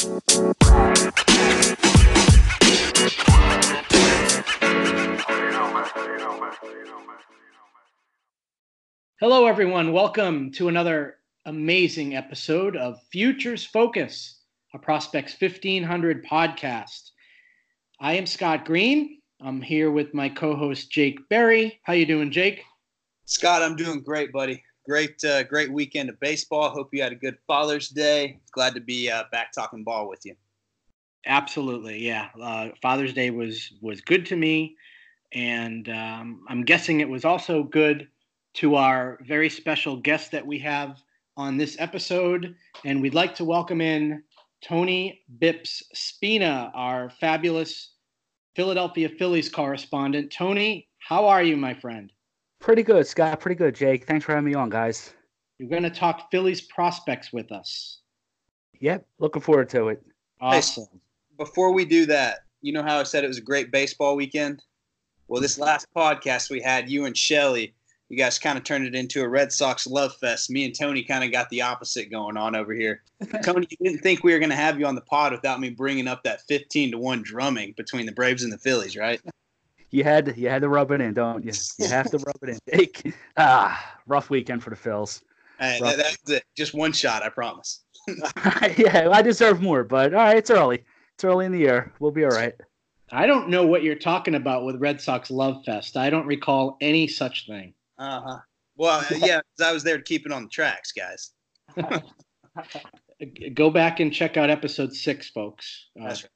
Hello, everyone. Welcome to another amazing episode of Futures Focus, a Prospects 1500 podcast. I am Scott Green. I'm here with my co-host Jake Berry. How you doing, Jake? Scott, I'm doing great, buddy. Great, uh, great weekend of baseball. Hope you had a good Father's Day. Glad to be uh, back talking ball with you. Absolutely, yeah. Uh, Father's Day was was good to me, and um, I'm guessing it was also good to our very special guest that we have on this episode. And we'd like to welcome in Tony Bips Spina, our fabulous Philadelphia Phillies correspondent. Tony, how are you, my friend? Pretty good, Scott. Pretty good, Jake. Thanks for having me on, guys. You're going to talk Phillies prospects with us. Yep, looking forward to it. Awesome. Hey, before we do that, you know how I said it was a great baseball weekend? Well, this last podcast we had, you and Shelly, you guys kind of turned it into a Red Sox love fest. Me and Tony kind of got the opposite going on over here. Tony, you didn't think we were going to have you on the pod without me bringing up that 15 to 1 drumming between the Braves and the Phillies, right? You had to, you had to rub it in, don't you? You have to rub it in. Jake. Ah, rough weekend for the Phils. Hey, that, that's it. Just one shot, I promise. yeah, I deserve more, but all right, it's early. It's early in the year. We'll be all right. I don't know what you're talking about with Red Sox Love Fest. I don't recall any such thing. Uh huh. Well, yeah, I was there to keep it on the tracks, guys. Go back and check out episode six, folks. Uh, That's right.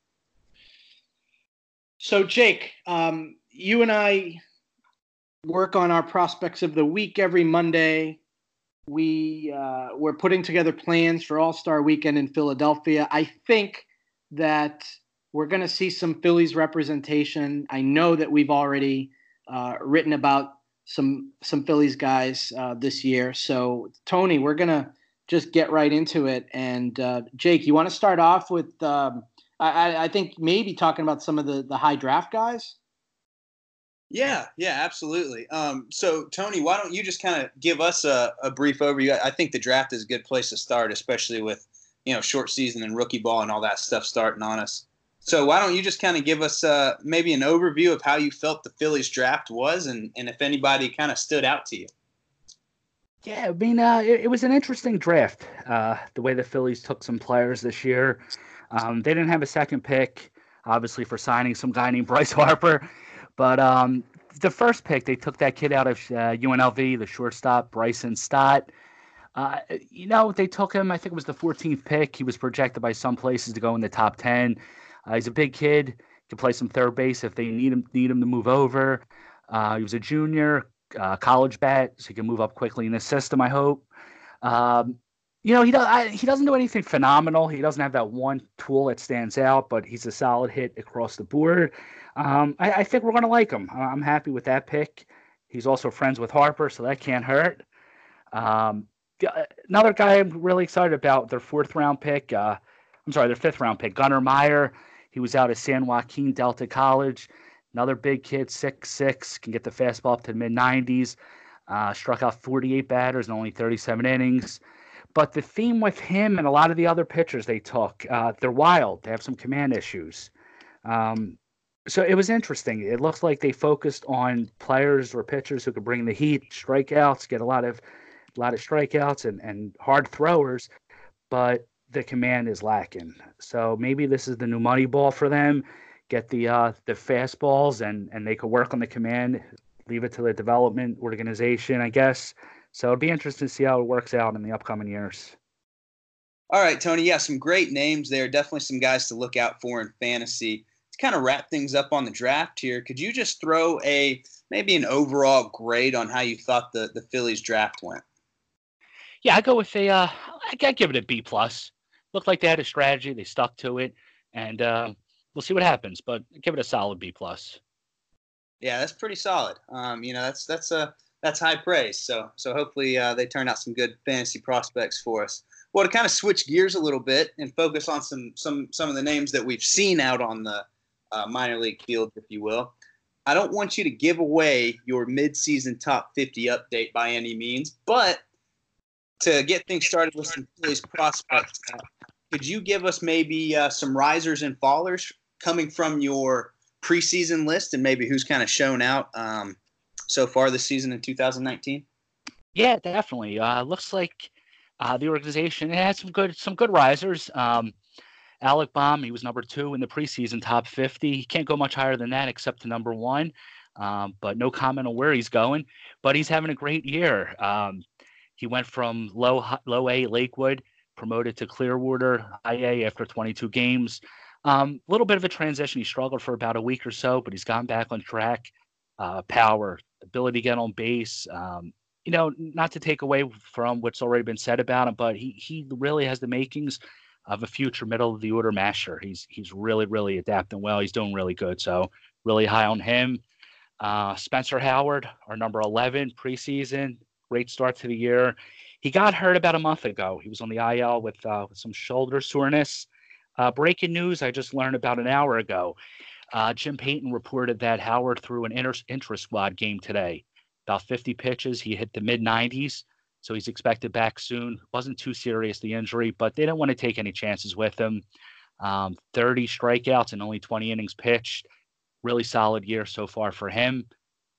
So, Jake, um, you and I work on our prospects of the week every Monday. We uh, we're putting together plans for All Star Weekend in Philadelphia. I think that we're going to see some Phillies representation. I know that we've already uh, written about some some Phillies guys uh, this year. So Tony, we're gonna just get right into it. And uh, Jake, you want to start off with? Um, I, I think maybe talking about some of the the high draft guys. Yeah, yeah, absolutely. Um, so Tony, why don't you just kind of give us a, a brief overview? I think the draft is a good place to start, especially with you know short season and rookie ball and all that stuff starting on us. So why don't you just kind of give us uh, maybe an overview of how you felt the Phillies draft was, and, and if anybody kind of stood out to you? Yeah, I mean, uh, it, it, was an interesting draft. Uh, the way the Phillies took some players this year, um, they didn't have a second pick, obviously for signing some guy named Bryce Harper, but um, the first pick they took that kid out of UNLV, uh, the shortstop Bryson Stott. Uh, you know, they took him. I think it was the 14th pick. He was projected by some places to go in the top 10. Uh, he's a big kid. Can play some third base if they need him need him to move over. Uh, he was a junior, uh, college bat, so he can move up quickly in the system. I hope. Um, you know, he. I, he doesn't do anything phenomenal. He doesn't have that one tool that stands out, but he's a solid hit across the board. Um, I, I, think we're going to like him. I'm happy with that pick. He's also friends with Harper, so that can't hurt. Um, another guy I'm really excited about their fourth round pick. Uh, I'm sorry, their fifth round pick, Gunner Mayer. He was out of San Joaquin Delta College. Another big kid, six six, can get the fastball up to the mid 90s. Uh, struck out 48 batters in only 37 innings. But the theme with him and a lot of the other pitchers they took, uh, they're wild. They have some command issues. Um, so it was interesting. It looks like they focused on players or pitchers who could bring the heat, strikeouts, get a lot of a lot of strikeouts and, and hard throwers. But the command is lacking. So maybe this is the new money ball for them. Get the uh, the fastballs and and they could work on the command. Leave it to the development organization, I guess. So it'd be interesting to see how it works out in the upcoming years. All right, Tony. Yeah, some great names there. Definitely some guys to look out for in fantasy. To kind of wrap things up on the draft here, could you just throw a maybe an overall grade on how you thought the the Phillies draft went? Yeah, I go with a. Uh, I give it a B plus looked like they had a strategy. They stuck to it, and uh, we'll see what happens. But give it a solid B plus. Yeah, that's pretty solid. Um, you know, that's that's a that's high praise. So so hopefully uh, they turn out some good fantasy prospects for us. Well, to kind of switch gears a little bit and focus on some some some of the names that we've seen out on the uh, minor league field, if you will. I don't want you to give away your midseason top 50 update by any means, but to get things started with some Phillies prospects, could you give us maybe uh, some risers and fallers coming from your preseason list and maybe who's kind of shown out um, so far this season in 2019? Yeah, definitely. Uh, looks like uh, the organization had some good some good risers. Um, Alec Bohm, he was number two in the preseason top 50. He can't go much higher than that except to number one. Um, but no comment on where he's going. But he's having a great year. Um, he went from low low A Lakewood, promoted to Clearwater High A after 22 games. A um, little bit of a transition. He struggled for about a week or so, but he's gotten back on track. Uh, power, ability to get on base. Um, you know, not to take away from what's already been said about him, but he he really has the makings of a future middle of the order masher. He's he's really really adapting well. He's doing really good. So really high on him. Uh, Spencer Howard, our number 11 preseason, great start to the year. He got hurt about a month ago. He was on the IL with, uh, with some shoulder soreness. Uh, breaking news I just learned about an hour ago. Uh, Jim Payton reported that Howard threw an inter, intra squad game today. About 50 pitches. He hit the mid 90s. So he's expected back soon. Wasn't too serious, the injury, but they didn't want to take any chances with him. Um, 30 strikeouts and only 20 innings pitched really solid year so far for him.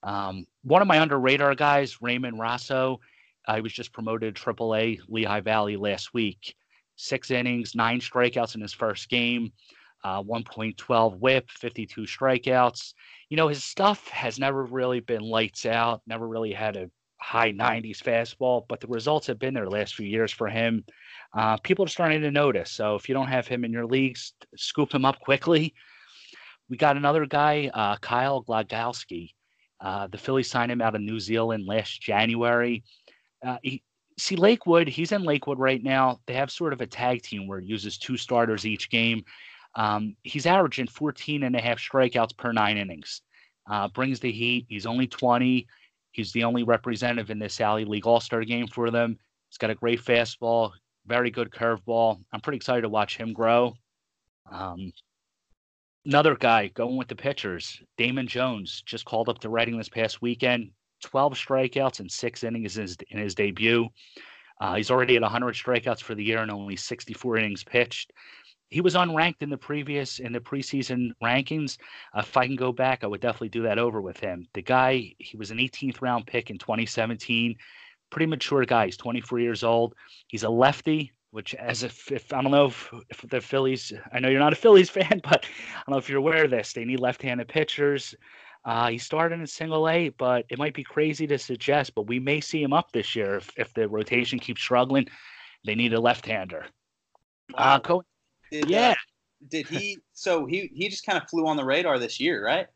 Um, one of my under radar guys, Raymond Rosso, uh, he was just promoted to AAA Lehigh Valley last week. Six innings, nine strikeouts in his first game, uh, 1.12 whip, 52 strikeouts. You know, his stuff has never really been lights out, never really had a high 90s fastball, but the results have been there the last few years for him. Uh, people are starting to notice. So if you don't have him in your leagues, scoop him up quickly. We got another guy, uh, Kyle Glogoski. Uh, the Phillies signed him out of New Zealand last January. Uh, he, see, Lakewood, he's in Lakewood right now. They have sort of a tag team where it uses two starters each game. Um, he's averaging 14 and a half strikeouts per nine innings. Uh, brings the heat. He's only 20. He's the only representative in this Sally League All Star game for them. He's got a great fastball, very good curveball. I'm pretty excited to watch him grow. Um, Another guy going with the pitchers, Damon Jones, just called up to Reading this past weekend. 12 strikeouts and six innings in his, in his debut. Uh, he's already at 100 strikeouts for the year and only 64 innings pitched. He was unranked in the previous in the preseason rankings. Uh, if I can go back, I would definitely do that over with him. The guy, he was an 18th round pick in 2017. Pretty mature guy. He's 24 years old. He's a lefty, which as if, if I don't know if, if, the Phillies, I know you're not a Phillies fan, but I don't know if you're aware of this. They need left-handed pitchers. Uh, he started in single A, but it might be crazy to suggest, but we may see him up this year if, if the rotation keeps struggling. They need a left-hander. Wow. Uh, did, yeah. Uh, did he? So he he just kind of flew on the radar this year, right?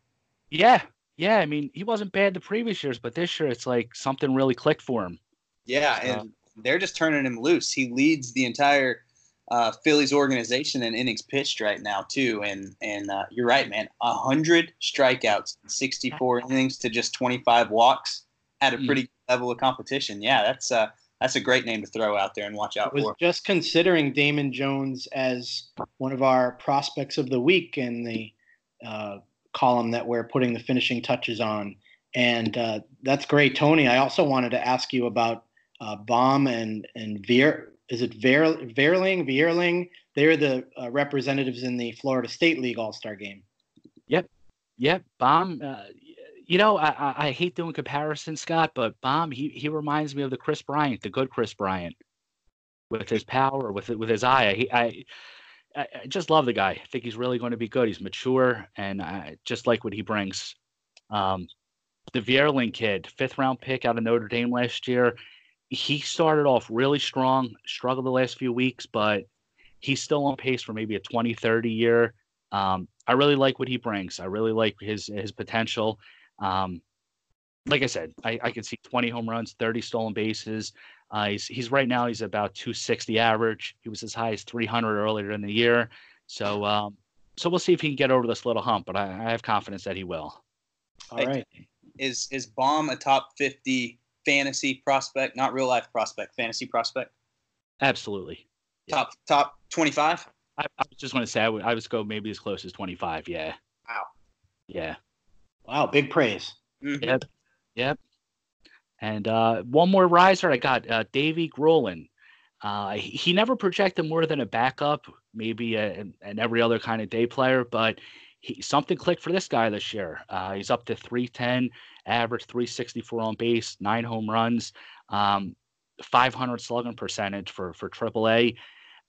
Yeah, yeah. I mean, he wasn't bad the previous years, but this year it's like something really clicked for him. Yeah, and they're just turning him loose. He leads the entire uh, Phillies organization in innings pitched right now too. And and uh, you're right, man. hundred strikeouts, 64 innings to just 25 walks at a hmm. pretty mm. level of competition. Yeah, that's uh, that's a great name to throw out there and watch out I was for. Just considering Damon Jones as one of our prospects of the week in the uh, column that we're putting the finishing touches on. And uh, that's great, Tony. I also wanted to ask you about uh, Bohm and and Veer. Is it Ver, Verling? Vierling? They're the uh, representatives in the Florida State League All Star game. Yep, yep. Bohm. You know, I, I hate doing comparisons, Scott, but Bohm he he reminds me of the Kris Bryant, the good Kris Bryant, with his power, with with his eye. He, I I just love the guy. I think he's really going to be good. He's mature, and I just like what he brings. Um, the Vierling kid, fifth round pick out of Notre Dame last year he started off really strong, struggled the last few weeks, but he's still on pace for maybe a 20, 30 year. Um, I really like what he brings. I really like his his potential. Um, like I said, I, I can see 20 home runs, 30 stolen bases. Uh, he's he's right now he's about 260 average. He was as high as 300 earlier in the year. So um, so we'll see if he can get over this little hump, but I, I have confidence that he will. All right. Is is Bohm a top 50 fantasy prospect, not real life prospect, fantasy prospect? Absolutely. Top top twenty five. I, I, just want to say I would I would go maybe as close as twenty five. Yeah. Wow. Yeah. Wow. Big praise. Mm-hmm. Yep. Yep. And uh, one more riser, I got uh, Deivy Grullon. Uh, he never projected more than a backup, maybe a, an every other kind of day player, but he, something clicked for this guy this year. Uh, he's up to 310, average 364 on base, nine home runs, um, 500 slugging percentage for for AAA.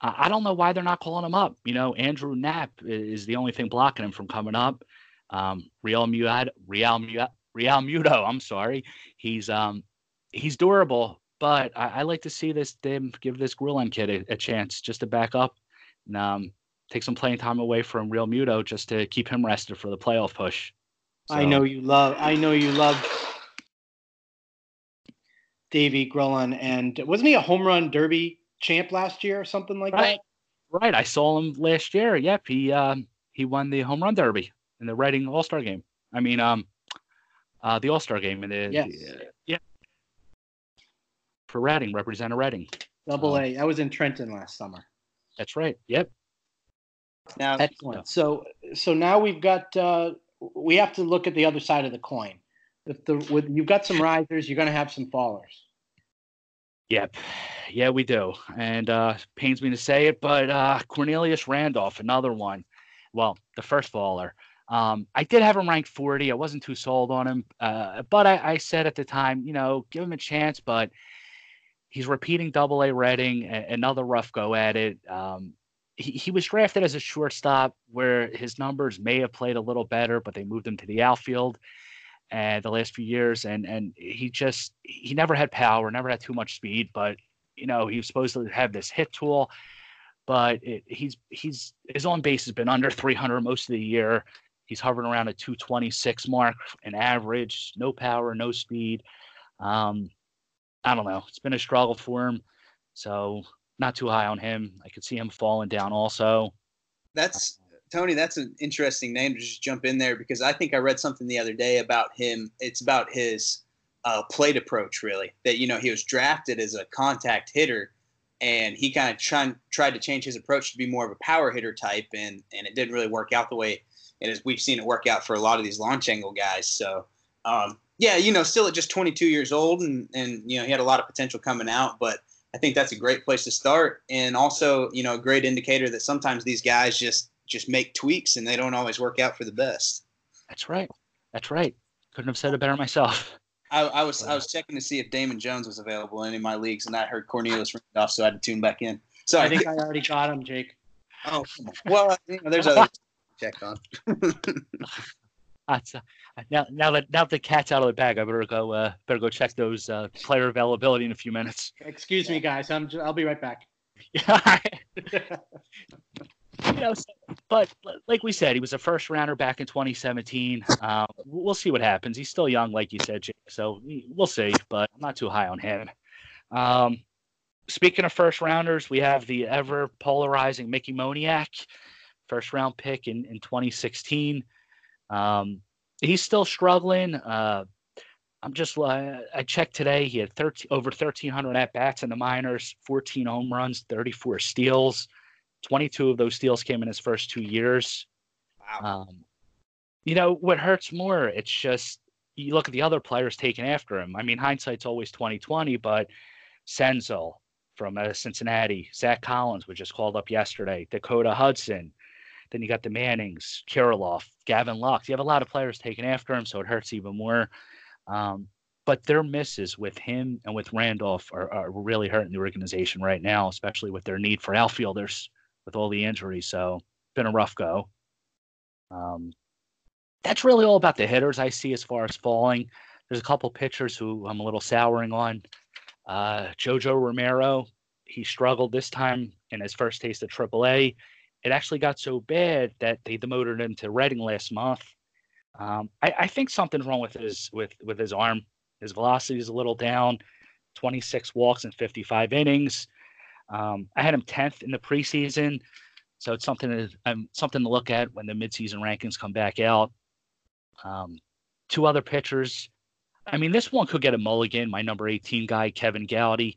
Uh, I don't know why they're not calling him up. You know, Andrew Knapp is the only thing blocking him from coming up. Um, Real Muad, Real Muad, Realmuto. I'm sorry. He's um he's durable, but I, I like to see this them give this Grullon kid a, a, chance just to back up and um, take some playing time away from Realmuto just to keep him rested for the playoff push. So, I know you love. I know you love Deivy Grullon, and wasn't he a home run derby champ last year or something like right. that? Right. I saw him last year. Yep. He um, he won the home run derby in the writing All Star game. I mean, um, uh, the All Star game in the yes. Uh, yeah for Reading, represent a Reading. Double A. I was in Trenton last summer. That's right. Yep. Now, excellent. So, so now we've got. Uh, we have to look at the other side of the coin. If the with you've got some risers, you're going to have some fallers. Yep. Yeah, we do. And uh pains me to say it, but uh Cornelius Randolph, another one. Well, the first faller. Um, I did have him ranked 40. I wasn't too sold on him, uh, but I, I, said at the time, you know, give him a chance. But he's repeating Double A Reading, another rough go at it. Um, he, he was drafted as a shortstop, where his numbers may have played a little better, but they moved him to the outfield. And the last few years, and and he just he never had power, never had too much speed, but you know he was supposed to have this hit tool, but it, he's he's his on base has been under 300 most of the year. He's hovering around a 226 mark an average, no power, no speed. Um, I don't know. It's been a struggle for him. So not too high on him. I could see him falling down also. That's Tony, that's an interesting name to just jump in there because I think I read something the other day about him. It's about his uh, plate approach, really. That you know he was drafted as a contact hitter, and he kind of tried tried to change his approach to be more of a power hitter type, and and it didn't really work out the way and as we've seen it work out for a lot of these launch angle guys. So, um, yeah, you know, still at just 22 years old, and and you know he had a lot of potential coming out, but I think that's a great place to start, and also you know a great indicator that sometimes these guys just just make tweaks and they don't always work out for the best. That's right. That's right. Couldn't have said it better myself. I, I was I was checking to see if Damon Jones was available in any of my leagues, and I heard Cornelius Randolph, so I had to tune back in. So I think I already got him, Jake. Oh, well, you know, there's other checked on. That's, uh, now, now that now that the cat's out of the bag, I better go. Uh, better go check those uh, player availability in a few minutes. Excuse me, guys. I'm. Just, I'll be right back. you know, so, but like we said, he was a first rounder back in 2017. Um, we'll see what happens. He's still young, like you said, Jake, so we'll see. But I'm not too high on him. Um, speaking of first rounders, we have the ever polarizing Mickey Moniak first round pick in, in 2016. Um, he's still struggling. Uh, I'm just uh, I checked today. He had 13, over 1,300 at bats in the minors, 14 home runs, 34 steals. 22 of those steals came in his first two years. Wow. Um, you know what hurts more? It's just you look at the other players taking after him. I mean, hindsight's always 2020, but Senzel from uh, Cincinnati, Zack Collins was just called up yesterday, Dakota Hudson, then you got the Mannings, Kirilloff, Gavin Lux. You have a lot of players taking after him, so it hurts even more. Um, but their misses with him and with Randolph are, are, really hurting the organization right now, especially with their need for outfielders with all the injuries. So been a rough go. Um, that's really all about the hitters I see as far as falling. There's a couple pitchers who I'm a little souring on. Uh, Jojo Romero, he struggled this time in his first taste of AAA it actually got so bad that they demoted him to Reading last month. Um, I, I, think something's wrong with his with with his arm. His velocity is a little down. 26 walks in 55 innings. Um, I had him 10th in the preseason, so it's something to um, something to look at when the midseason rankings come back out. Um, two other pitchers. I mean, this one could get a mulligan. My number 18 guy, Kevin Gowdy.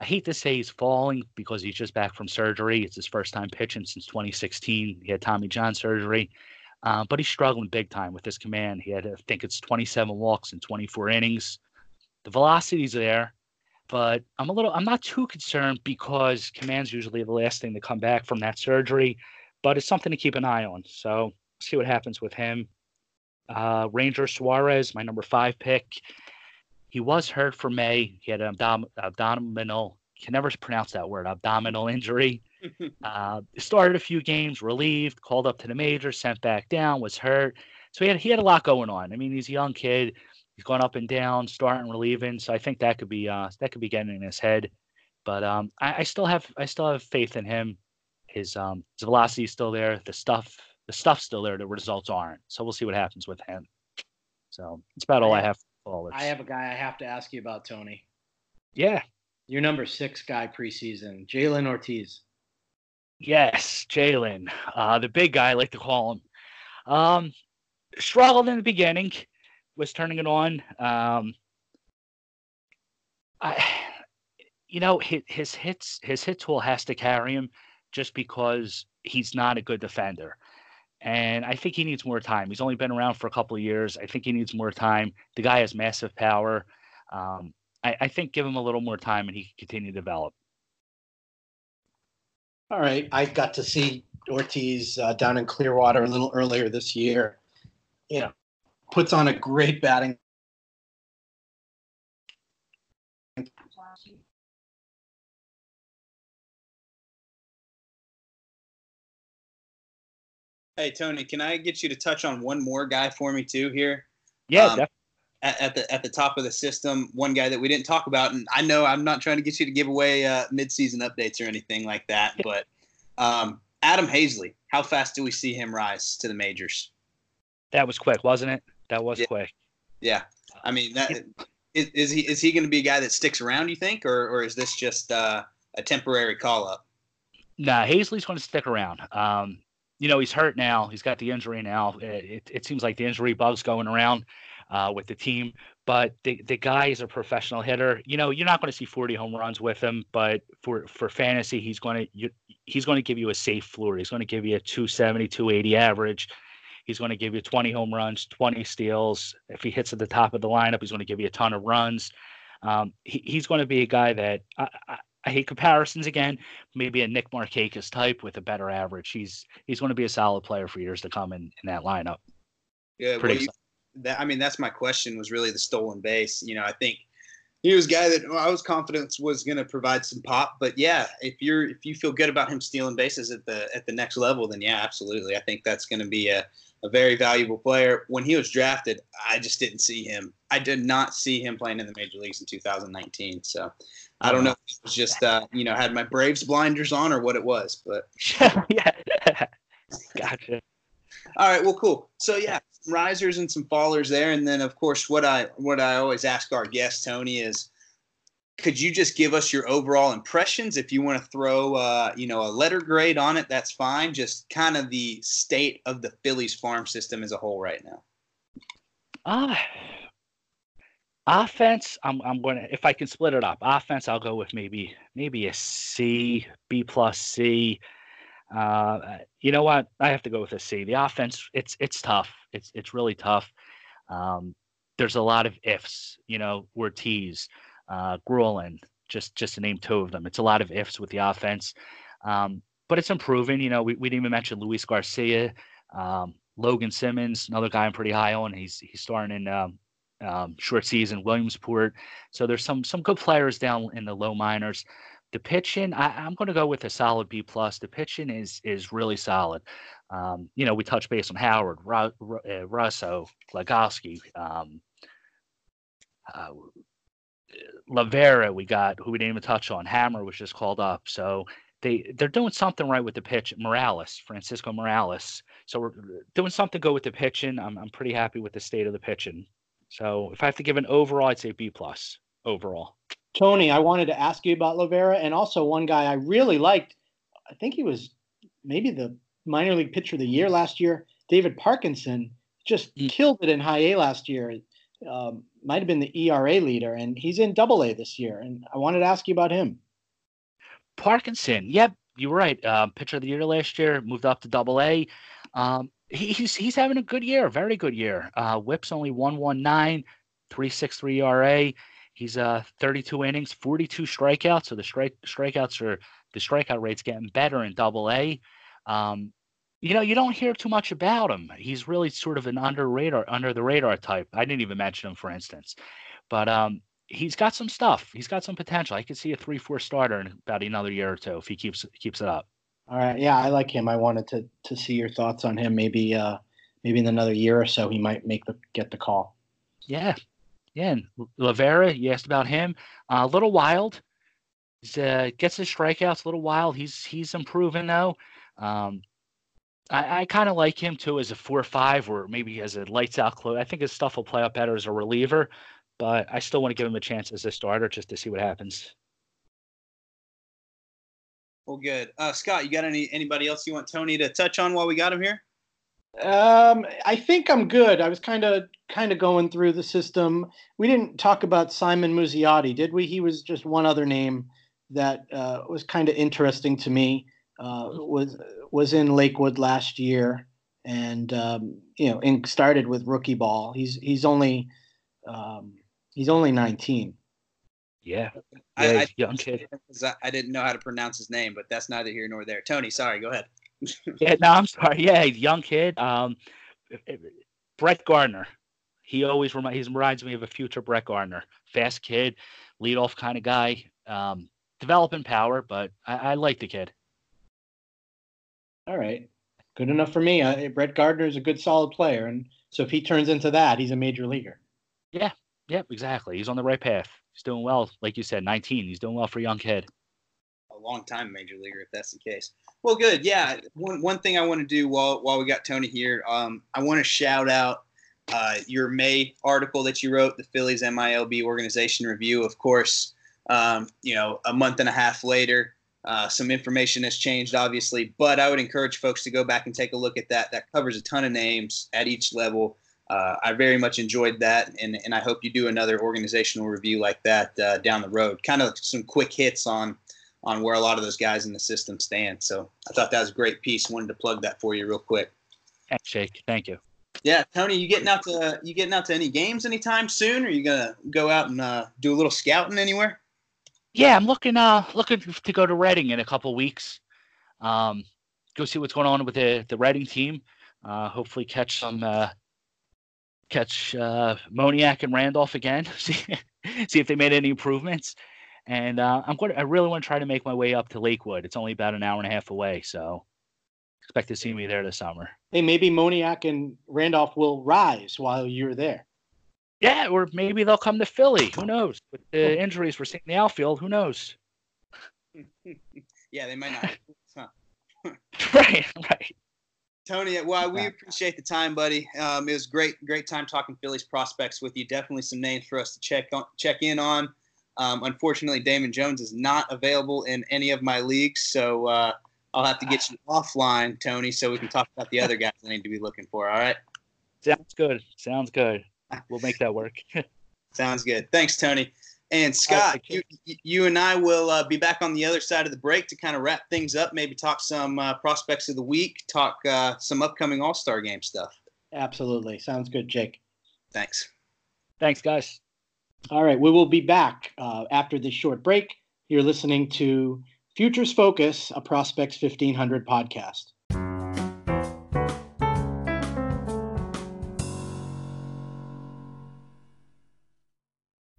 I hate to say he's falling because he's just back from surgery. It's his first time pitching since 2016. He had Tommy John surgery, uh, but he's struggling big time with his command. He had, I think it's 27 walks in 24 innings. The velocity's there. but I'm a little I'm not too concerned because command's usually the last thing to come back from that surgery, but it's something to keep an eye on. So see what happens with him. Uh, Ranger Suarez, my number five pick. He was hurt for May. He had an abdom- abdominal, can never pronounce that word, abdominal injury. uh, started a few games, relieved, called up to the major, sent back down, was hurt. So he had he had a lot going on. I mean, he's a young kid. He's going up and down, starting, relieving. So I think that could be uh, that could be getting in his head. But um, I, I still have I still have faith in him. His um, his velocity is still there. The stuff the stuff's still there. The results aren't. So we'll see what happens with him. So that's about all I have. I have a guy I have to ask you about, Tony. Yeah. Your number six guy preseason, Jhailyn Ortiz. Yes, Jhailyn, uh, the big guy, I like to call him. Um, struggled in the beginning, was turning it on. Um, I, you know, his, his hits, his hit tool has to carry him, just because he's not a good defender. And I think he needs more time. He's only been around for a couple of years. I think he needs more time. The guy has massive power. Um, I, I, think give him a little more time and he can continue to develop. All right. I got to see Ortiz uh, down in Clearwater a little earlier this year. You know, puts on a great batting. Hey Tony, can I get you to touch on one more guy for me too here? Yeah, um, at, at, the at the top of the system, one guy that we didn't talk about, and I know I'm not trying to get you to give away uh, midseason updates or anything like that, but um, Adam Haseley, how fast do we see him rise to the majors? That was quick, wasn't it? That was yeah. quick. Yeah, I mean that is, is he is he going to be a guy that sticks around? You think, or or is this just uh, a temporary call up? Nah, Haseley's going to stick around. Um, you know, he's hurt now. He's got the injury now. It, it seems like the injury bug's going around uh, with the team. But the, the guy is a professional hitter. You know, you're not going to see 40 home runs with him, but for, for fantasy, he's going to he's going to give you a safe floor. He's going to give you a 270, 280 average. He's going to give you 20 home runs, 20 steals. If he hits at the top of the lineup, he's going to give you a ton of runs. Um, he, he's going to be a guy that I hate comparisons again. Maybe a Nick Markakis type with a better average. He's he's going to be a solid player for years to come in, in that lineup. Yeah, Pretty well, you, that I mean that's my question was really the stolen base. You know, I think he was a guy that I was confident was going to provide some pop. But yeah, if you're if you feel good about him stealing bases at the at the next level, then yeah, absolutely. I think that's going to be a a very valuable player. When he was drafted, I just didn't see him. I did not see him playing in the major leagues in 2019. So I don't know if it was just uh, you know had my Braves blinders on or what it was, but yeah, gotcha. All right, well, cool. So yeah, risers and some fallers there, and then of course what I what I always ask our guest Tony is, could you just give us your overall impressions? If you want to throw uh, you know a letter grade on it, that's fine. Just kind of the state of the Phillies farm system as a whole right now. Ah, uh, Offense, I'm I'm gonna if I can split it up. Offense, I'll go with maybe maybe a C, B plus C. Uh, you know what? I have to go with a C. The offense, it's it's tough. It's it's really tough. Um, there's a lot of ifs. You know, Ortiz, uh, Grullon, just just to name two of them. It's a lot of ifs with the offense, um, but it's improving. You know, we, we didn't even mention Luis Garcia, um, Logan Simmons, another guy I'm pretty high on. He's he's starting in um, um, short season, Williamsport. So there's some some good players down in the low minors. The pitching, I, am going to go with a solid B plus. The pitching is is really solid. Um, you know, we touched base on Howard, Ru- uh, Russo, Lagowski, um, uh, Llovera. We got who we didn't even touch on. Hammer was just called up. So they they're doing something right with the pitch. Morales, Francisco Morales. So we're doing something good with the pitching. I'm I'm pretty happy with the state of the pitching. So if I have to give an overall, I'd say B plus overall. Tony, I wanted to ask you about Llovera and also one guy I really liked. I think he was maybe the minor league pitcher of the year last year. David Parkinson just mm. killed it in high A last year. Um, might have been the ERA leader, and he's in Double A this year. And I wanted to ask you about him. Parkinson, yep, you're right. Uh, pitcher of the year last year, moved up to Double A. Um, he's he's having a good year, very good year. Uh, Whip's only one one nine, three six three RA. He's uh 32 innings, 42 strikeouts. So the strike strikeouts are the strikeout rate's getting better in Double A. Um, you know, you don't hear too much about him. He's really sort of an under radar, under the radar type. I didn't even mention him, for instance, but um, he's got some stuff. He's got some potential. I could see a three, four starter in about another year or two if he keeps keeps it up. All right, yeah, I like him. I wanted to to see your thoughts on him. Maybe uh, maybe in another year or so he might make the get the call. Yeah, yeah. And Llovera, you asked about him. Uh, a little wild. He uh, gets his strikeouts a little wild. He's he's improving though. Um, I, I kind of like him too as a four or five or maybe as a lights out close. I think his stuff will play up better as a reliever, but I still want to give him a chance as a starter just to see what happens. Well, good. Uh, Scott, you got any anybody else you want Tony to touch on while we got him here? Um, I think I'm good. I was kind of kind of going through the system. We didn't talk about Simon Muzziotti, did we? He was just one other name that uh, was kind of interesting to me. Uh, was was in Lakewood last year, and um, you know, and started with rookie ball. He's he's only um, he's only 19. Yeah, I, I, young kid. I didn't know how to pronounce his name, but that's neither here nor there. Tony, sorry, go ahead. yeah, no, I'm sorry. Yeah, he's young kid. Um, Brett Gardner. He always remi- he reminds me of a future Brett Gardner. Fast kid, lead off kind of guy. Um, developing power, but I, I like the kid. All right, good enough for me. Uh, Brett Gardner is a good, solid player, and so if he turns into that, he's a major leaguer. Yeah, yep, exactly. He's on the right path. He's doing well, like you said, 19. He's doing well for a young kid. A long time major leaguer, if that's the case. Well, good. Yeah, one one thing I want to do while while we got Tony here, um, I want to shout out uh, your May article that you wrote, the Phillies MILB organization review. Of course, um, you know, a month and a half later, uh, some information has changed, obviously, but I would encourage folks to go back and take a look at that. That covers a ton of names at each level. Uh, I very much enjoyed that, and, and I hope you do another organizational review like that uh, down the road. Kind of some quick hits on on where a lot of those guys in the system stand. So I thought that was a great piece. Wanted to plug that for you real quick. Shake, thank you. Yeah, Tony, you getting out to you getting out to any games anytime soon? Or are you gonna go out and uh, do a little scouting anywhere? Yeah, I'm looking uh looking to go to Reading in a couple weeks. Um, go see what's going on with the the Reading team. Uh, hopefully catch some uh, catch uh, Moniak and Randolph again. see see if they made any improvements. And uh, I'm going. To, I really want to try to make my way up to Lakewood. It's only about an hour and a half away, so expect to see me there this summer. Hey, maybe Moniak and Randolph will rise while you're there. Yeah, or maybe they'll come to Philly. Who knows? With the injuries we're seeing in the outfield, who knows? yeah, they might not. right, right. Tony, well, we appreciate the time, buddy. Um, it was great, great time talking Phillies prospects with you. Definitely some names for us to check on, check in on. Um, unfortunately, Damon Jones is not available in any of my leagues, so uh, I'll have to get you offline, Tony, so we can talk about the other guys I need to be looking for. All right. Sounds good. Sounds good we'll make that work. Sounds good. Thanks, Tony. And Scott, you, you and I will uh, be back on the other side of the break to kind of wrap things up, maybe talk some uh, prospects of the week, talk uh, some upcoming All Star game stuff. Absolutely. Sounds good, Jake. Thanks. Thanks, guys. All right. We will be back uh, after this short break. You're listening to Futures Focus, a Prospects 1500 podcast.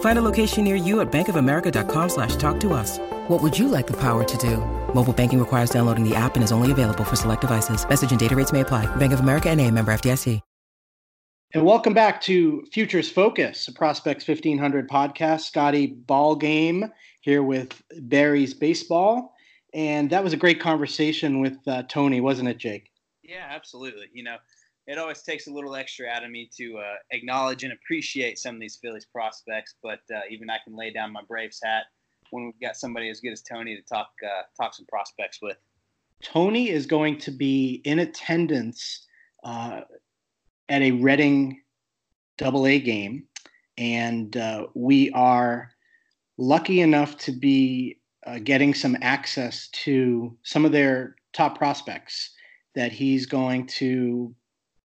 Find a location near you at bankofamerica.com slash talk to us. What would you like the power to do? Mobile banking requires downloading the app and is only available for select devices. Message and data rates may apply. Bank of America and a member FDIC. And welcome back to Futures Focus, a Prospects 1500 podcast. Scotty Ball Game here with Barry's Baseball. And that was a great conversation with uh, Tony, wasn't it, Jake? Yeah, absolutely. You know, it always takes a little extra out of me to uh, acknowledge and appreciate some of these Phillies prospects, but uh, even I can lay down my Braves hat when we've got somebody as good as Tony to talk uh, talk some prospects with. Tony is going to be in attendance uh, at a Reading Double A game, and uh, we are lucky enough to be uh, getting some access to some of their top prospects that he's going to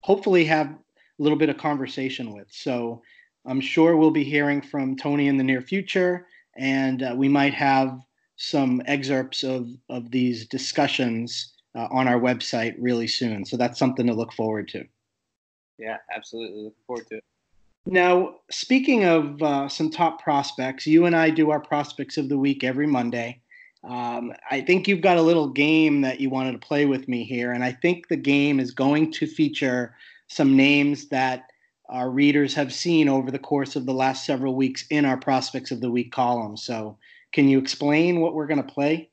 hopefully have a little bit of conversation with. So I'm sure we'll be hearing from Tony in the near future, and uh, we might have some excerpts of, of these discussions uh, on our website really soon. So that's something to look forward to. Yeah, absolutely. Looking forward to it. Now, speaking of uh, some top prospects, you and I do our prospects of the week every Monday. Um, I think you've got a little game that you wanted to play with me here, and I think the game is going to feature some names that our readers have seen over the course of the last several weeks in our prospects of the week column. So, can you explain what we're going to play?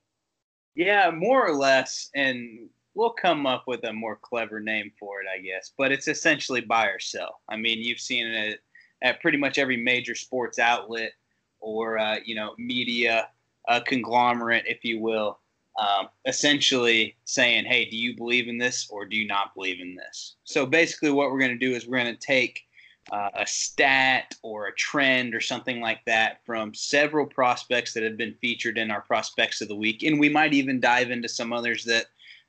Yeah, more or less, and we'll come up with a more clever name for it, I guess. But it's essentially buy or sell. I mean, you've seen it at pretty much every major sports outlet or uh, you know media uh, conglomerate, if you will. Um, essentially saying, "Hey, do you believe in this or do you not believe in this?" So basically, what we're going to do is we're going to take uh, a stat or a trend or something like that from several prospects that have been featured in our prospects of the week, and we might even dive into some others that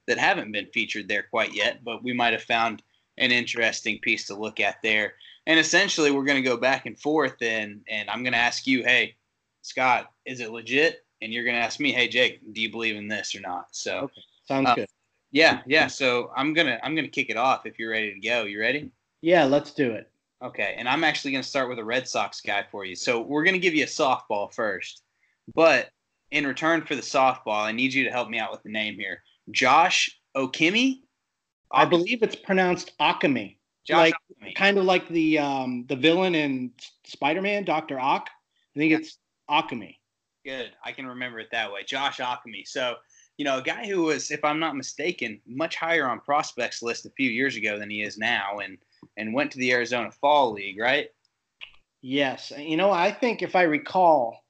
that haven't been featured there quite yet, but we might have found an interesting piece to look at there. And essentially, we're going to go back and forth, and and I'm going to ask you, hey, Scott, is it legit? And you're going to ask me, hey, Jake, do you believe in this or not? So okay. sounds uh, good. Yeah, yeah. So I'm gonna I'm gonna kick it off if you're ready to go. You ready? Yeah, let's do it. Okay, and I'm actually going to start with a Red Sox guy for you. So we're going to give you a softball first, but in return for the softball, I need you to help me out with the name here. Josh Ockimey. I believe it's pronounced Akami. Josh like kind of like the um, the villain in Spider-Man, Doctor Ock. I think it's Akami. Good, I can remember it that way. Josh Akami. So you know, a guy who was, if I'm not mistaken, much higher on prospects list a few years ago than he is now, and and went to the Arizona Fall League, right? Yes. You know, I think if I recall,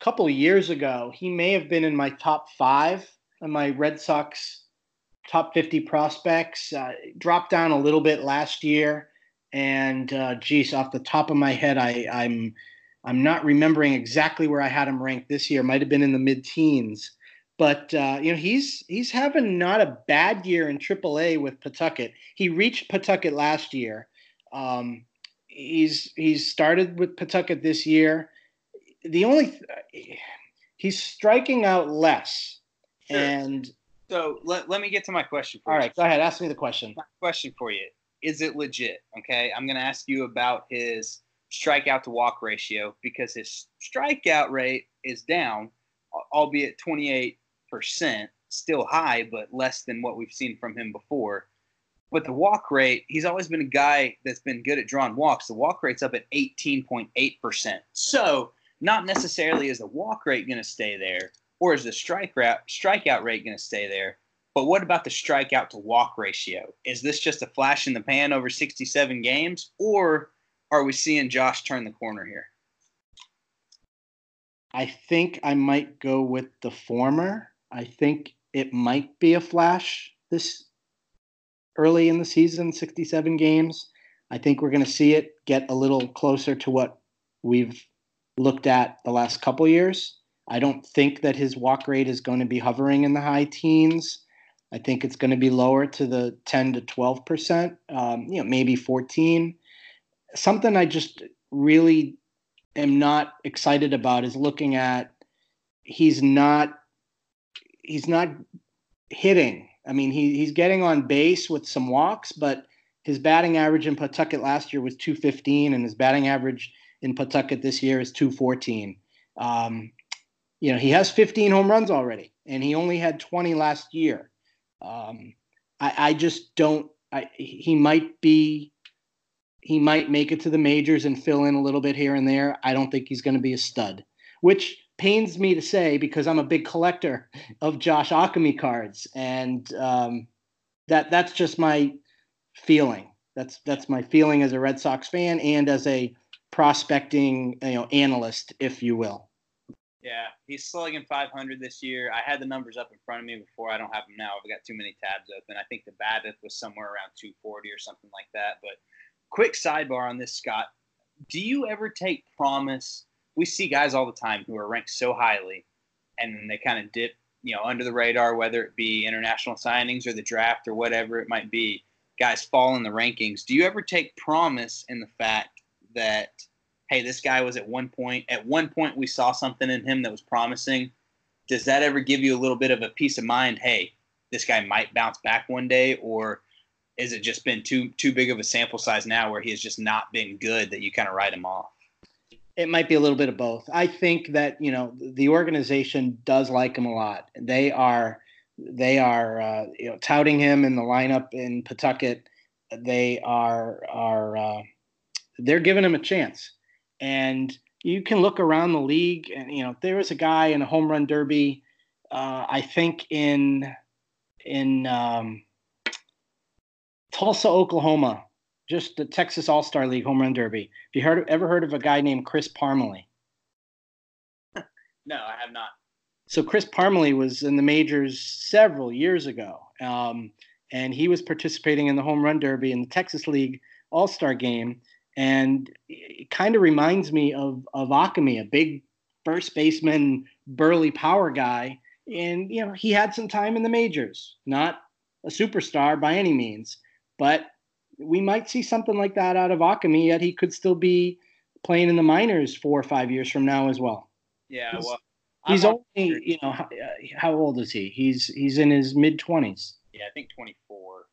a couple of years ago, he may have been in my top five on my Red Sox top 50 prospects. Uh, dropped down a little bit last year, and uh, geez, off the top of my head, I, I'm I'm not remembering exactly where I had him ranked this year. Might have been in the mid-teens, but uh, you know he's he's having not a bad year in AAA with Pawtucket. He reached Pawtucket last year. Um, he's he's started with Pawtucket this year. The only th- he's striking out less, sure. and so let, let me get to my question. All right, go ahead. Ask me the question. My question for you is it legit? Okay, I'm going to ask you about his strikeout to walk ratio because his strikeout rate is down, albeit 28 percent, still high, but less than what we've seen from him before. But the walk rate, he's always been a guy that's been good at drawing walks. The walk rate's up at 18.8%. So, not necessarily is the walk rate going to stay there, or is the strike rate, strikeout rate going to stay there? But what about the strikeout to walk ratio? Is this just a flash in the pan over 67 games, or are we seeing Josh turn the corner here? I think I might go with the former. I think it might be a flash this early in the season, 67 games. I think we're going to see it get a little closer to what we've looked at the last couple years. I don't think that his walk rate is going to be hovering in the high teens. I think it's going to be lower to the 10 to 12 percent, um, you know, maybe 14. Something I just really am not excited about is looking at he's not he's not hitting. I mean, he he's getting on base with some walks, but his batting average in Pawtucket last year was 215, and his batting average in Pawtucket this year is 214. Um, you know, he has 15 home runs already, and he only had 20 last year. Um, I, I just don't. I, he might be, he might make it to the majors and fill in a little bit here and there. I don't think he's going to be a stud, which pains me to say because I'm a big collector of Josh Ockimey cards, and um, that that's just my feeling. That's that's my feeling as a Red Sox fan and as a prospecting you know analyst, if you will. Yeah, he's slugging 500 this year. I had the numbers up in front of me before. I don't have them now. I've got too many tabs open. I think the BABIP was somewhere around 240 or something like that. But quick sidebar on this, Scott. Do you ever take promise? We see guys all the time who are ranked so highly, and they kind of dip, you know, under the radar, whether it be international signings or the draft or whatever it might be. Guys fall in the rankings. Do you ever take promise in the fact that, hey, this guy was at one point, at one point we saw something in him that was promising? Does that ever give you a little bit of a peace of mind? Hey, this guy might bounce back one day, or is it just been too too big of a sample size now where he has just not been good that you kind of write him off? It might be a little bit of both. I think that you know the organization does like him a lot. They are they are uh, you know touting him in the lineup in Pawtucket. They are are uh, they're giving him a chance, and you can look around the league and you know there was a guy in a home run derby. Uh, I think in in um, Tulsa, Oklahoma, just the Texas All Star League Home Run Derby. Have you heard ever heard of a guy named Chris Parmelee? no, I have not. So Chris Parmelee was in the majors several years ago, um, and he was participating in the Home Run Derby in the Texas League All Star Game, and it kind of reminds me of of Ockimey, a big first baseman, burly power guy, and you know he had some time in the majors, not a superstar by any means, but we might see something like that out of Ockimey. Yet he could still be playing in the minors four or five years from now as well. Yeah, well, he's only you know how, uh, how, old is he? He's he's in his mid twenties. Yeah, I think twenty four.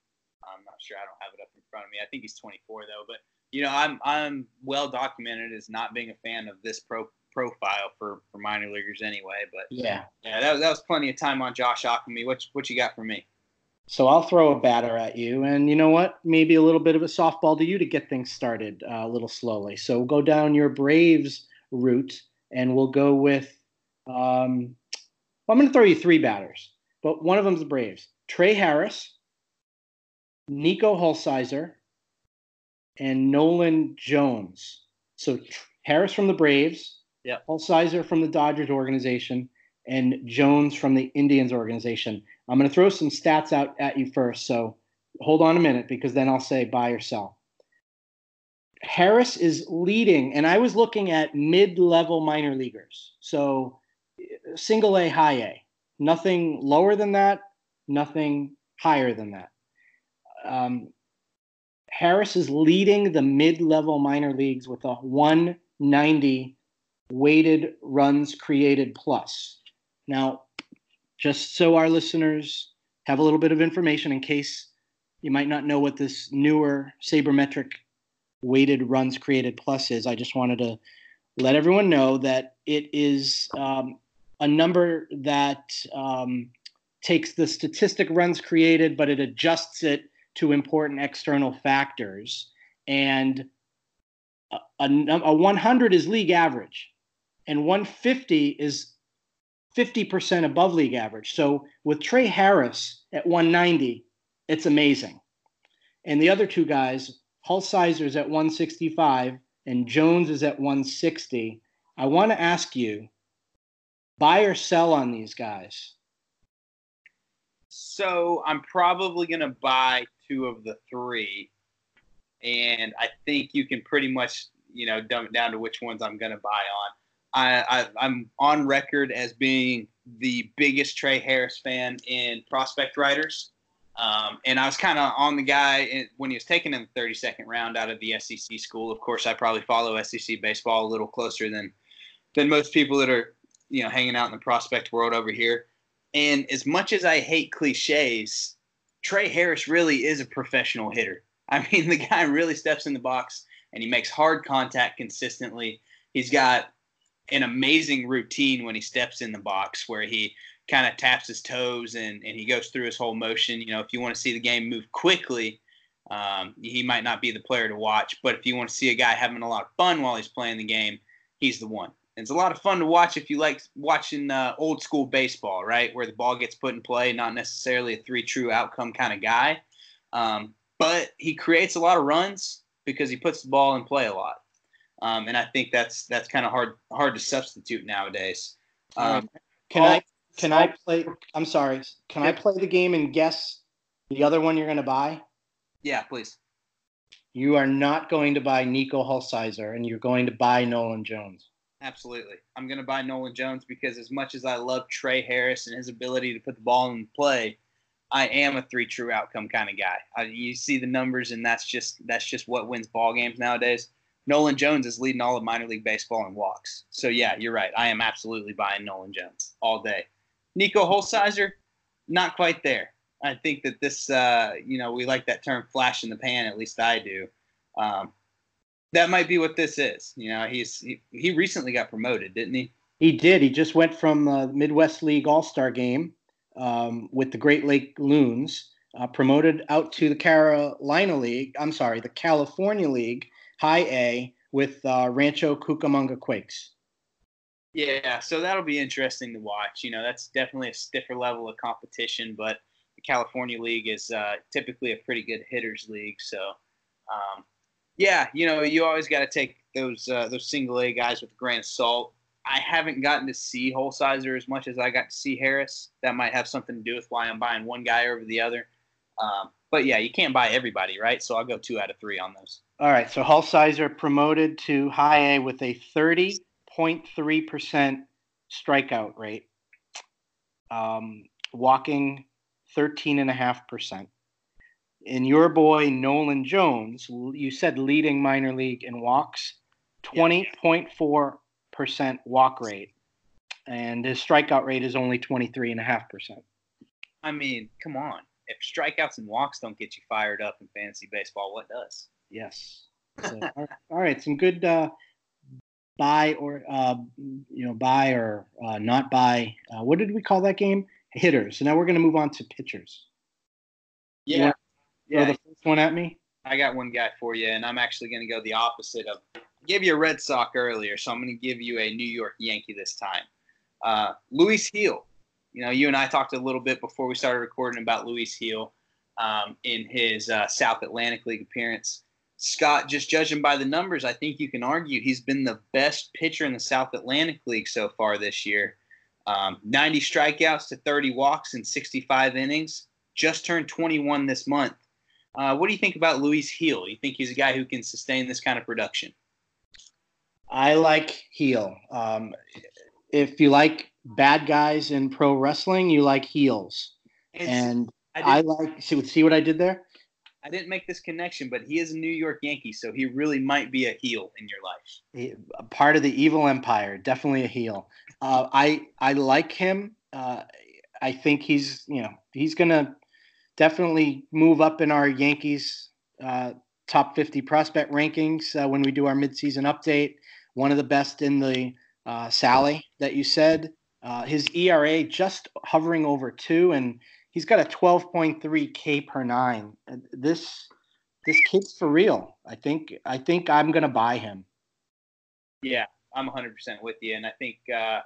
I'm not sure. I don't have it up in front of me. I think he's 24 though. But you know, I'm I'm well documented as not being a fan of this pro profile for for minor leaguers anyway. But yeah, yeah, that, that was plenty of time on Josh Ockimey. What what you got for me? So I'll throw a batter at you, and you know what? Maybe a little bit of a softball to you to get things started uh, a little slowly. So we'll go down your Braves route, and we'll go with. Um, well, I'm going to throw you three batters, but one of them's the Braves: Trey Harris, Niko Hulsizer, and Nolan Jones. So Harris from the Braves, yeah, Hulsizer from the Dodgers organization, and Jones from the Indians organization. I'm going to throw some stats out at you first. So hold on a minute because then I'll say buy or sell. Harris is leading, and I was looking at mid level minor leaguers. So single A, high A. Nothing lower than that, nothing higher than that. Um, Harris is leading the mid level minor leagues with a 190 weighted runs created plus. Now, just so our listeners have a little bit of information in case you might not know what this newer sabermetric weighted runs created plus is, I just wanted to let everyone know that it is um, a number that um, takes the statistic runs created, but it adjusts it to important external factors. And a, a, a 100 is league average, and 150 is 50% above league average. So with Trey Harris at 190, it's amazing. And the other two guys, Hulsizer's at 165 and Jones is at 160. I want to ask you, buy or sell on these guys? So I'm probably going to buy two of the three. And I think you can pretty much, you know, dumb it down to which ones I'm going to buy on. I, I, am on record as being the biggest Trey Harris fan in prospect writers. Um, and I was kind of on the guy when he was taken in the 32nd round out of the SEC school. Of course, I probably follow SEC baseball a little closer than than most people that are you know hanging out in the prospect world over here. And as much as I hate cliches, Trey Harris really is a professional hitter. I mean, the guy really steps in the box and he makes hard contact consistently. He's got an amazing routine when he steps in the box where he kind of taps his toes and, and he goes through his whole motion. You know, if you want to see the game move quickly, um, he might not be the player to watch. But if you want to see a guy having a lot of fun while he's playing the game, he's the one. And it's a lot of fun to watch if you like watching uh, old school baseball, right? Where the ball gets put in play, not necessarily a three true outcome kind of guy. Um, but he creates a lot of runs because he puts the ball in play a lot. Um, and I think that's that's kind of hard hard to substitute nowadays. Um, can I can I play? I'm sorry. Can I play the game and guess the other one you're going to buy? Yeah, please. You are not going to buy Niko Hulsizer, and you're going to buy Nolan Jones. Absolutely. I'm going to buy Nolan Jones because as much as I love Trey Harris and his ability to put the ball in play, I am a three true outcome kind of guy. I, you see the numbers, and that's just that's just what wins ball games nowadays. Nolan Jones is leading all of minor league baseball in walks. So yeah, you're right. I am absolutely buying Nolan Jones all day. Niko Hulsizer, not quite there. I think that this, uh, you know, we like that term "flash in the pan." At least I do. Um, that might be what this is. You know, he's he, he recently got promoted, didn't he? He did. He just went from uh, Midwest League All Star game um, with the Great Lake Loons, uh, promoted out to the Carolina League. I'm sorry, the California League High A with uh, Rancho Cucamonga Quakes. Yeah, so that'll be interesting to watch. You know, that's definitely a stiffer level of competition, but the California League is uh, typically a pretty good hitters league. So, um, yeah, you know, you always got to take those uh, those single A guys with a grain of salt. I haven't gotten to see Hulsizer as much as I got to see Harris. That might have something to do with why I'm buying one guy over the other. Um, but yeah, you can't buy everybody, right? So I'll go two out of three on those. All right. So Hulsizer promoted to high A with a 30.3% strikeout rate, um, walking 13.5%. In your boy Nolan Jones, you said leading minor league in walks, 20.4% walk rate, and his strikeout rate is only 23.5%. I mean, come on. If strikeouts and walks don't get you fired up in fantasy baseball, what does? Yes. So, all right, some good uh, buy or uh, you know buy or uh, not buy. Uh, what did we call that game? Hitters. So now we're going to move on to pitchers. Yeah. yeah. the first one at me. I got one guy for you, and I'm actually going to go the opposite of. I gave you a Red Sox earlier, so I'm going to give you a New York Yankee this time. Uh, Luis Gil. You know, you and I talked a little bit before we started recording about Luis Gil um, in his uh, South Atlantic League appearance. Scott, just judging by the numbers, I think you can argue he's been the best pitcher in the South Atlantic League so far this year. Um, 90 strikeouts to 30 walks in 65 innings. Just turned 21 this month. Uh, what do you think about Luis Gil? You think he's a guy who can sustain this kind of production? I like Heel. Um, if you like bad guys in pro wrestling, you like heels. It's, and I, I like see, see what I did there. I didn't make this connection, but he is a New York Yankee, so he really might be a heel in your life. He, part of the evil empire, definitely a heel. Uh, I I like him. Uh, I think he's you know he's gonna definitely move up in our Yankees uh, top 50 prospect rankings uh, when we do our midseason update. One of the best in the uh, Sally that you said. Uh, his ERA just hovering over two, and he's got a 12.3 K per nine. This this kid's for real. I think I think I'm gonna buy him. Yeah, I'm 100% with you, and I think uh,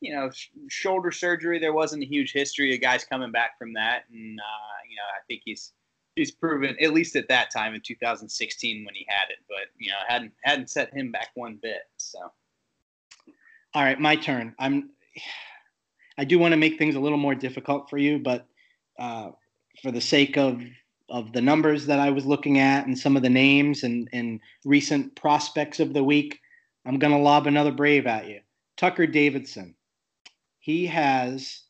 you know sh- shoulder surgery. There wasn't a huge history of guys coming back from that, and uh, you know I think he's he's proven at least at that time in 2016 when he had it, but you know hadn't hadn't set him back one bit. So. All right, my turn. I'm. I do want to make things a little more difficult for you, but uh, for the sake of of the numbers that I was looking at and some of the names and, and recent prospects of the week, I'm going to lob another brave at you. Tucker Davidson. He has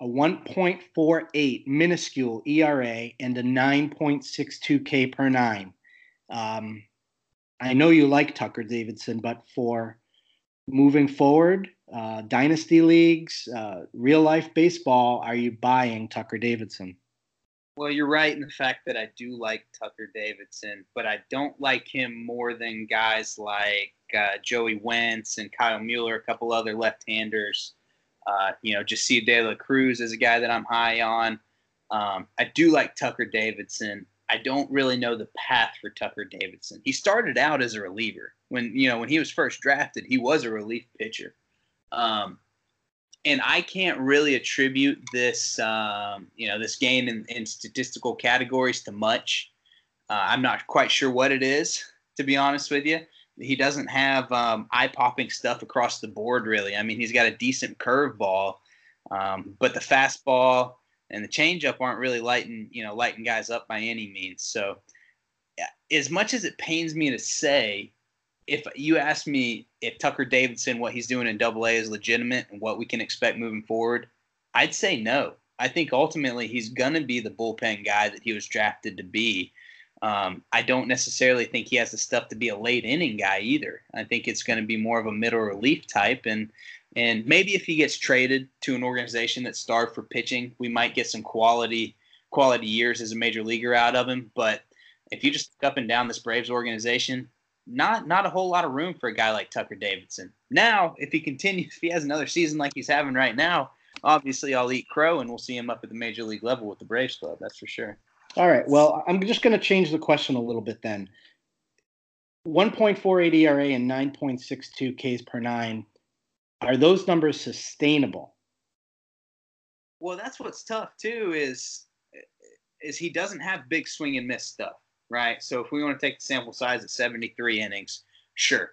a 1.48 minuscule ERA and a 9.62 K per nine. Um, I know you like Tucker Davidson, but for moving forward, uh, dynasty leagues, uh, real life baseball, are you buying Tucker Davidson? Well, you're right in the fact that I do like Tucker Davidson, but I don't like him more than guys like uh, Joey Wentz and Kyle Muller, a couple other left-handers. Uh, you know, Jesse De La Cruz is a guy that I'm high on. Um, I do like Tucker Davidson. I don't really know the path for Tucker Davidson. He started out as a reliever. When you know when he was first drafted, he was a relief pitcher. Um, and I can't really attribute this, um, you know, this gain in, in statistical categories to much. Uh, I'm not quite sure what it is, to be honest with you. He doesn't have um, eye-popping stuff across the board, really. I mean, he's got a decent curveball, um, but the fastball and the changeup aren't really lighting, you know, lighting guys up by any means. So as much as it pains me to say, if you ask me if Tucker Davidson, what he's doing in Double A is legitimate and what we can expect moving forward, I'd say no. I think ultimately he's going to be the bullpen guy that he was drafted to be. Um, I don't necessarily think he has the stuff to be a late inning guy either. I think it's going to be more of a middle relief type, and and maybe if he gets traded to an organization that's starved for pitching, we might get some quality quality years as a major leaguer out of him. But if you just up and down this Braves organization, not not a whole lot of room for a guy like Tucker Davidson. Now, if he continues, if he has another season like he's having right now, obviously I'll eat crow and we'll see him up at the major league level with the Braves club. That's for sure. All right. Well, I'm just going to change the question a little bit then. 1.48 ERA and 9.62 Ks per nine. Are those numbers sustainable? Well, that's what's tough too. Is is he doesn't have big swing and miss stuff, right? So if we want to take the sample size at 73 innings, sure,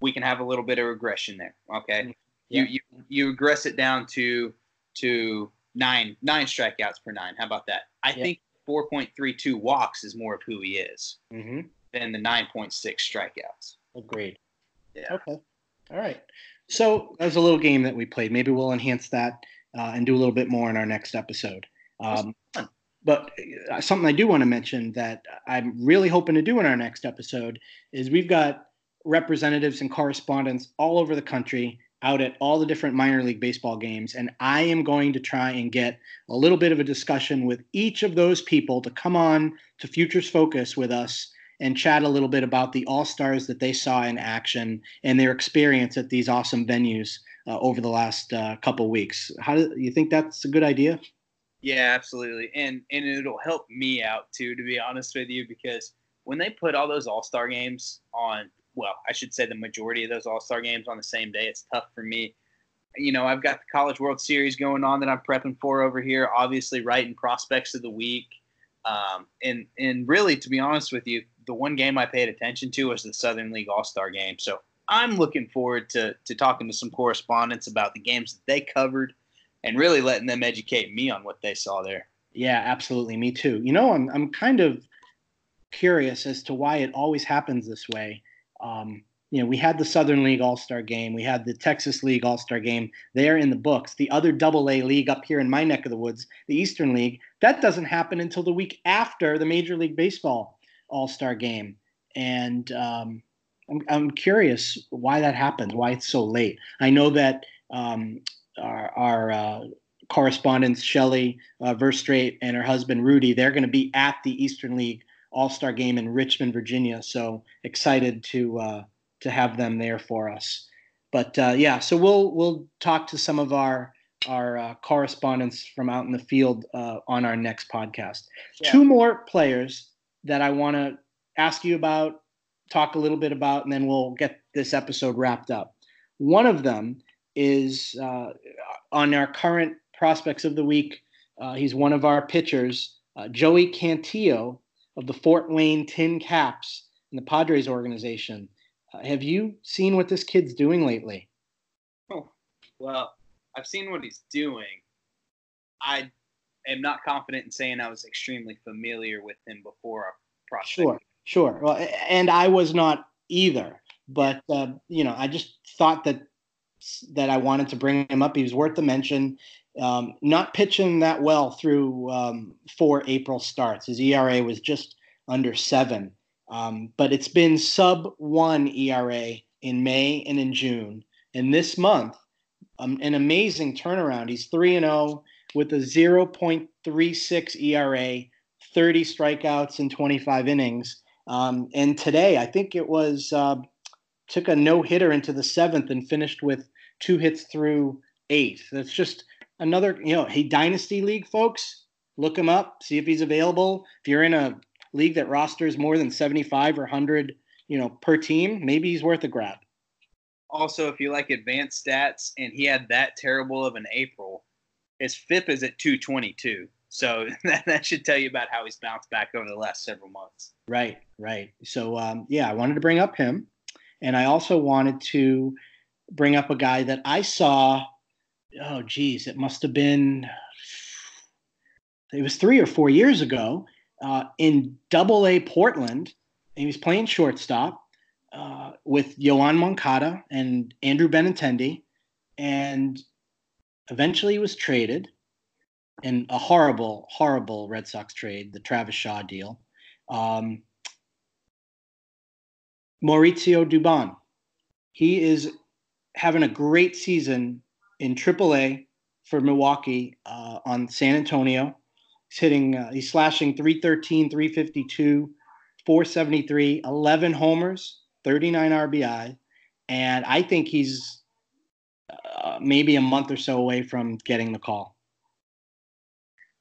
we can have a little bit of regression there. Okay, mm-hmm. yeah. you you you regress it down to to nine nine strikeouts per nine. How about that? I yeah. think 4.32 walks is more of who he is mm-hmm. than the 9.6 strikeouts. Agreed. Yeah. Okay. All right. So that was a little game that we played. Maybe we'll enhance that uh, and do a little bit more in our next episode. Um, but uh, something I do want to mention that I'm really hoping to do in our next episode is we've got representatives and correspondents all over the country out at all the different minor league baseball games. And I am going to try and get a little bit of a discussion with each of those people to come on to Futures Focus with us and chat a little bit about the All Stars that they saw in action and their experience at these awesome venues uh, over the last uh, couple weeks. How do you think that's a good idea? Yeah, absolutely, and and it'll help me out too, to be honest with you, because when they put all those All Star games on well, I should say the majority of those All Star games on the same day. It's tough for me. You know, I've got the College World Series going on that I'm prepping for over here. Obviously, writing prospects of the week, um, and and really, to be honest with you, the one game I paid attention to was the Southern League All Star game. So I'm looking forward to to talking to some correspondents about the games that they covered, and really letting them educate me on what they saw there. Yeah, absolutely. Me too. You know, I'm I'm kind of curious as to why it always happens this way um, you know, we had the Southern League All Star game, we had the Texas League All Star game. They're in the books. The other Double A league up here in my neck of the woods, the Eastern League, that doesn't happen until the week after the Major League Baseball All Star game. And um, I'm, I'm curious why that happens, why it's so late. I know that um, our, our uh, correspondents, Shelly uh, Verstrate and her husband Rudy, they're going to be at the Eastern League all Star game in Richmond, Virginia. So excited to uh, to have them there for us. But uh, yeah, so we'll we'll talk to some of our our uh, correspondents from out in the field uh, on our next podcast. Yeah. Two more players that I want to ask you about, talk a little bit about, and then we'll get this episode wrapped up. One of them is uh, on our current prospects of the week. Uh, he's one of our pitchers, Joey Cantillo of the Fort Wayne Tin Caps in the Padres organization. Uh, have you seen what this kid's doing lately? Oh, well, I've seen what he's doing. I am not confident in saying I was extremely familiar with him before our prospect. Sure, sure. Well, and I was not either. But uh, you know, I just thought that that I wanted to bring him up. He was worth the mention. Um, not pitching that well through um, four April starts. His ERA was just under seven, um, but it's been sub one ERA in May and in June. And this month, um, an amazing turnaround. He's 3 and 0 with a 0.36 ERA, 30 strikeouts in 25 innings. Um, and today, I think it was uh, took a no hitter into the seventh and finished with two hits through eight. That's just another, you know, hey, Dynasty League folks, look him up, see if he's available. If you're in a league that rosters more than 75 or 100, you know, per team, maybe he's worth a grab. Also, if you like advanced stats and he had that terrible of an April, his FIP is at 222. So that, that should tell you about how he's bounced back over the last several months. Right, right. So, um, yeah, I wanted to bring up him. And I also wanted to bring up a guy that I saw. Oh, geez, it must have been. It was three or four years ago. uh, in Double A Portland. He was playing shortstop uh, with Yoan Moncada and Andrew Benintendi, and eventually he was traded in a horrible, horrible Red Sox trade, the Travis Shaw deal. Um, Mauricio Dubon. He is having a great season in AAA for Milwaukee uh, on San Antonio. He's hitting, uh, he's slashing 313, 352, 473, 11 homers, 39 RBI. And I think he's uh, maybe a month or so away from getting the call.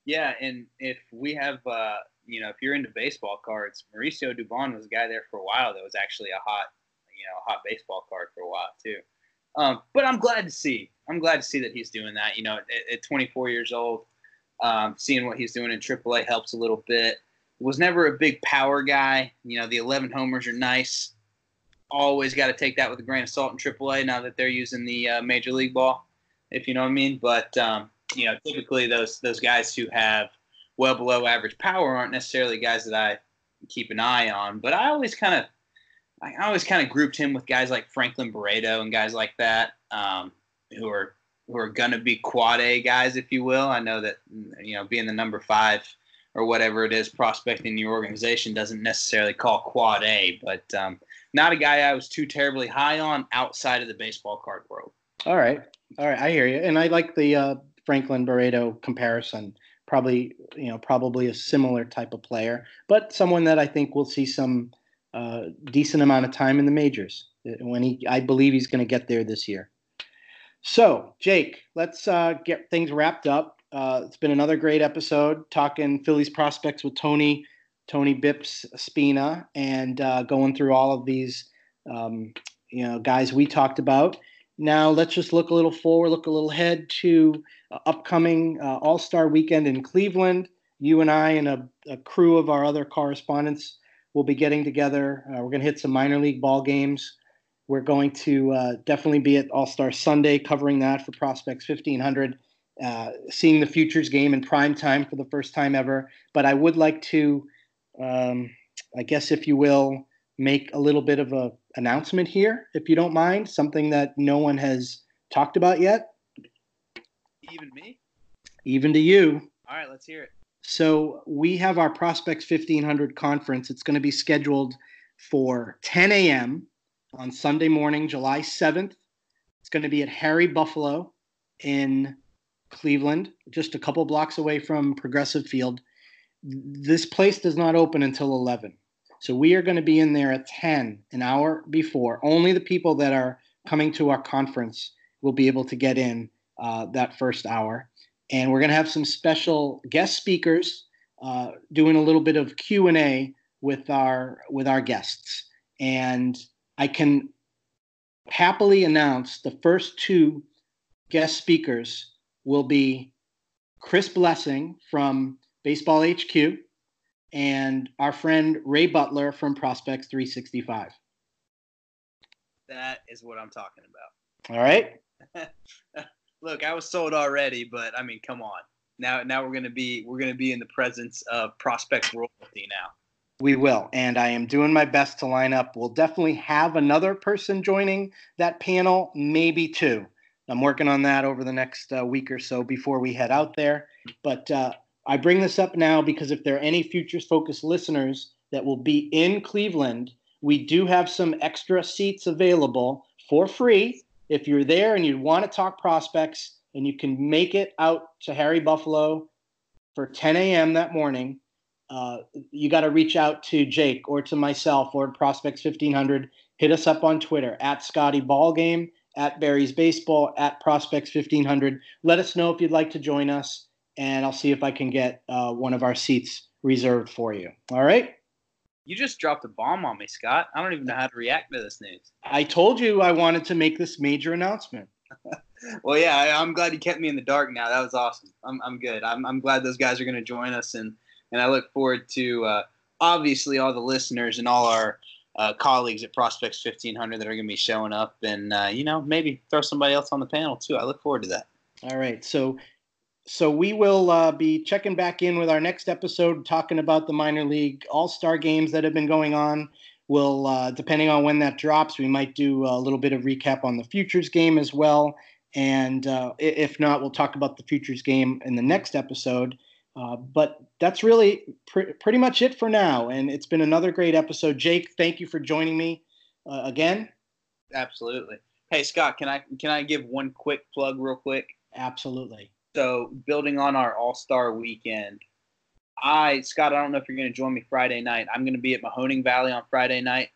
Yeah, and if we have, uh, you know, if you're into baseball cards, Mauricio Dubon was a guy there for a while that was actually a hot, you know, hot baseball card for a while too. Um, but I'm glad to see. I'm glad to see that he's doing that. You know, at, at 24 years old, um, seeing what he's doing in AAA helps a little bit. Was never a big power guy. You know, the 11 homers are nice. Always got to take that with a grain of salt in AAA now that they're using the uh, major league ball, if you know what I mean. But um, you know, typically those those guys who have well below average power aren't necessarily guys that I keep an eye on. But I always kind of I always kind of grouped him with guys like Franklin Barreto and guys like that, um, who are who are gonna be quad A guys, if you will. I know that you know being the number five or whatever it is prospecting your organization doesn't necessarily call quad A, but um, not a guy I was too terribly high on outside of the baseball card world. All right, all right, I hear you, and I like the uh, Franklin Barreto comparison. Probably, you know, probably a similar type of player, but someone that I think will see some uh, decent amount of time in the majors. When he, I believe he's going to get there this year. So, Jake, let's uh, get things wrapped up. Uh, it's been another great episode talking Phillies prospects with Tony, Tony Bips Spina, and uh, going through all of these, um, you know, guys we talked about. Now, let's just look a little forward, look a little ahead to uh, upcoming uh, All Star Weekend in Cleveland. You and I and a, a crew of our other correspondents we'll be getting together. Uh, we're going to hit some minor league ball games. We're going to uh, definitely be at All Star Sunday covering that for Prospects 1500, uh, seeing the Futures game in prime time for the first time ever. But I would like to, um, I guess, if you will, make a little bit of a announcement here, if you don't mind, something that no one has talked about yet. Even me? Even to you. All right, let's hear it. So we have our Prospects 1500 conference. It's going to be scheduled for 10 a.m. on Sunday morning, July 7th. It's going to be at Harry Buffalo in Cleveland, just a couple blocks away from Progressive Field. This place does not open until 11. So we are going to be in there at 10, an hour before. Only the people that are coming to our conference will be able to get in uh, that first hour and we're going to have some special guest speakers uh, doing a little bit of Q and A with our with our guests. And I can happily announce the first two guest speakers will be Chris Blessing from Baseball HQ and our friend Ray Butler from Prospects 365. That is what I'm talking about. All right. look, I was sold already, but I mean, come on. Now, now we're gonna be we're gonna be in the presence of prospect royalty now. We will, and I am doing my best to line up. We'll definitely have another person joining that panel, maybe two. I'm working on that over the next uh, week or so before we head out there. But uh, I bring this up now because if there are any futures focused listeners that will be in Cleveland, we do have some extra seats available for free if you're there and you want to talk prospects and you can make it out to Harry Buffalo for 10 a.m. that morning, uh, you got to reach out to Jake or to myself or Prospects 1500. Hit us up on Twitter at Scotty Ballgame, at Barry's Baseball, at Prospects 1500. Let us know if you'd like to join us, and I'll see if I can get uh, one of our seats reserved for you. All right? You just dropped a bomb on me, Scott. I don't even know how to react to this news. I told you I wanted to make this major announcement. well, yeah, I, am glad you kept me in the dark now. That was awesome. I'm, I'm good. I'm, I'm glad those guys are going to join us, and, and I look forward to uh, obviously all the listeners and all our uh, colleagues at Prospects 1500 that are going to be showing up, and uh, you know maybe throw somebody else on the panel too. I look forward to that. All right, so so we will uh, be checking back in with our next episode, talking about the minor league All Star games that have been going on. We'll, uh, depending on when that drops, we might do a little bit of recap on the futures game as well. And uh, if not, we'll talk about the futures game in the next episode. Uh, but that's really pr- pretty much it for now. And it's been another great episode. Jake, thank you for joining me uh, again. Absolutely. Hey Scott, can I can I give one quick plug real quick? Absolutely. So building on our All Star weekend, I Scott, I don't know if you're going to join me Friday night. I'm going to be at Mahoning Valley on Friday night,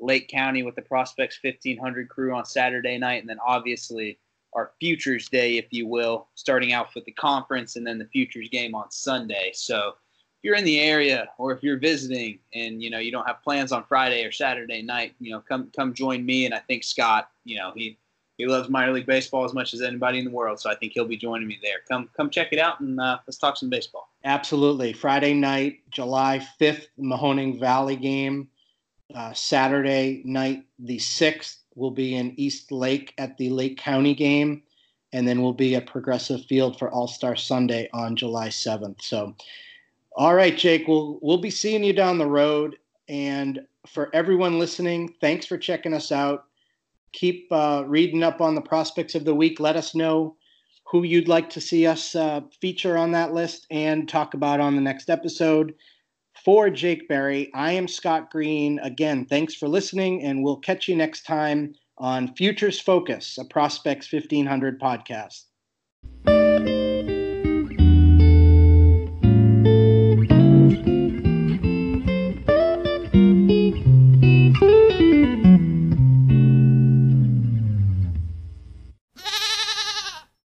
Lake County with the Prospects 1500 crew on Saturday night, and then obviously our futures day, if you will, starting out with the conference and then the futures game on Sunday. So if you're in the area or if you're visiting and you know you don't have plans on Friday or Saturday night, you know come come join me and I think Scott, you know he he loves minor league baseball as much as anybody in the world, so I think he'll be joining me there. Come come check it out and uh, let's talk some baseball. Absolutely, Friday night, July fifth, Mahoning Valley game. Uh, Saturday night, the sixth, will be in East Lake at the Lake County game, and then we'll be at Progressive Field for All Star Sunday on July 7th. So, all right, Jake, we'll we'll be seeing you down the road. And for everyone listening, thanks for checking us out. Keep uh, reading up on the prospects of the week. Let us know who you'd like to see us uh, feature on that list and talk about on the next episode. For Jake Berry, I am Scott Green. Again, thanks for listening, and we'll catch you next time on Futures Focus, a Prospects 1500 podcast.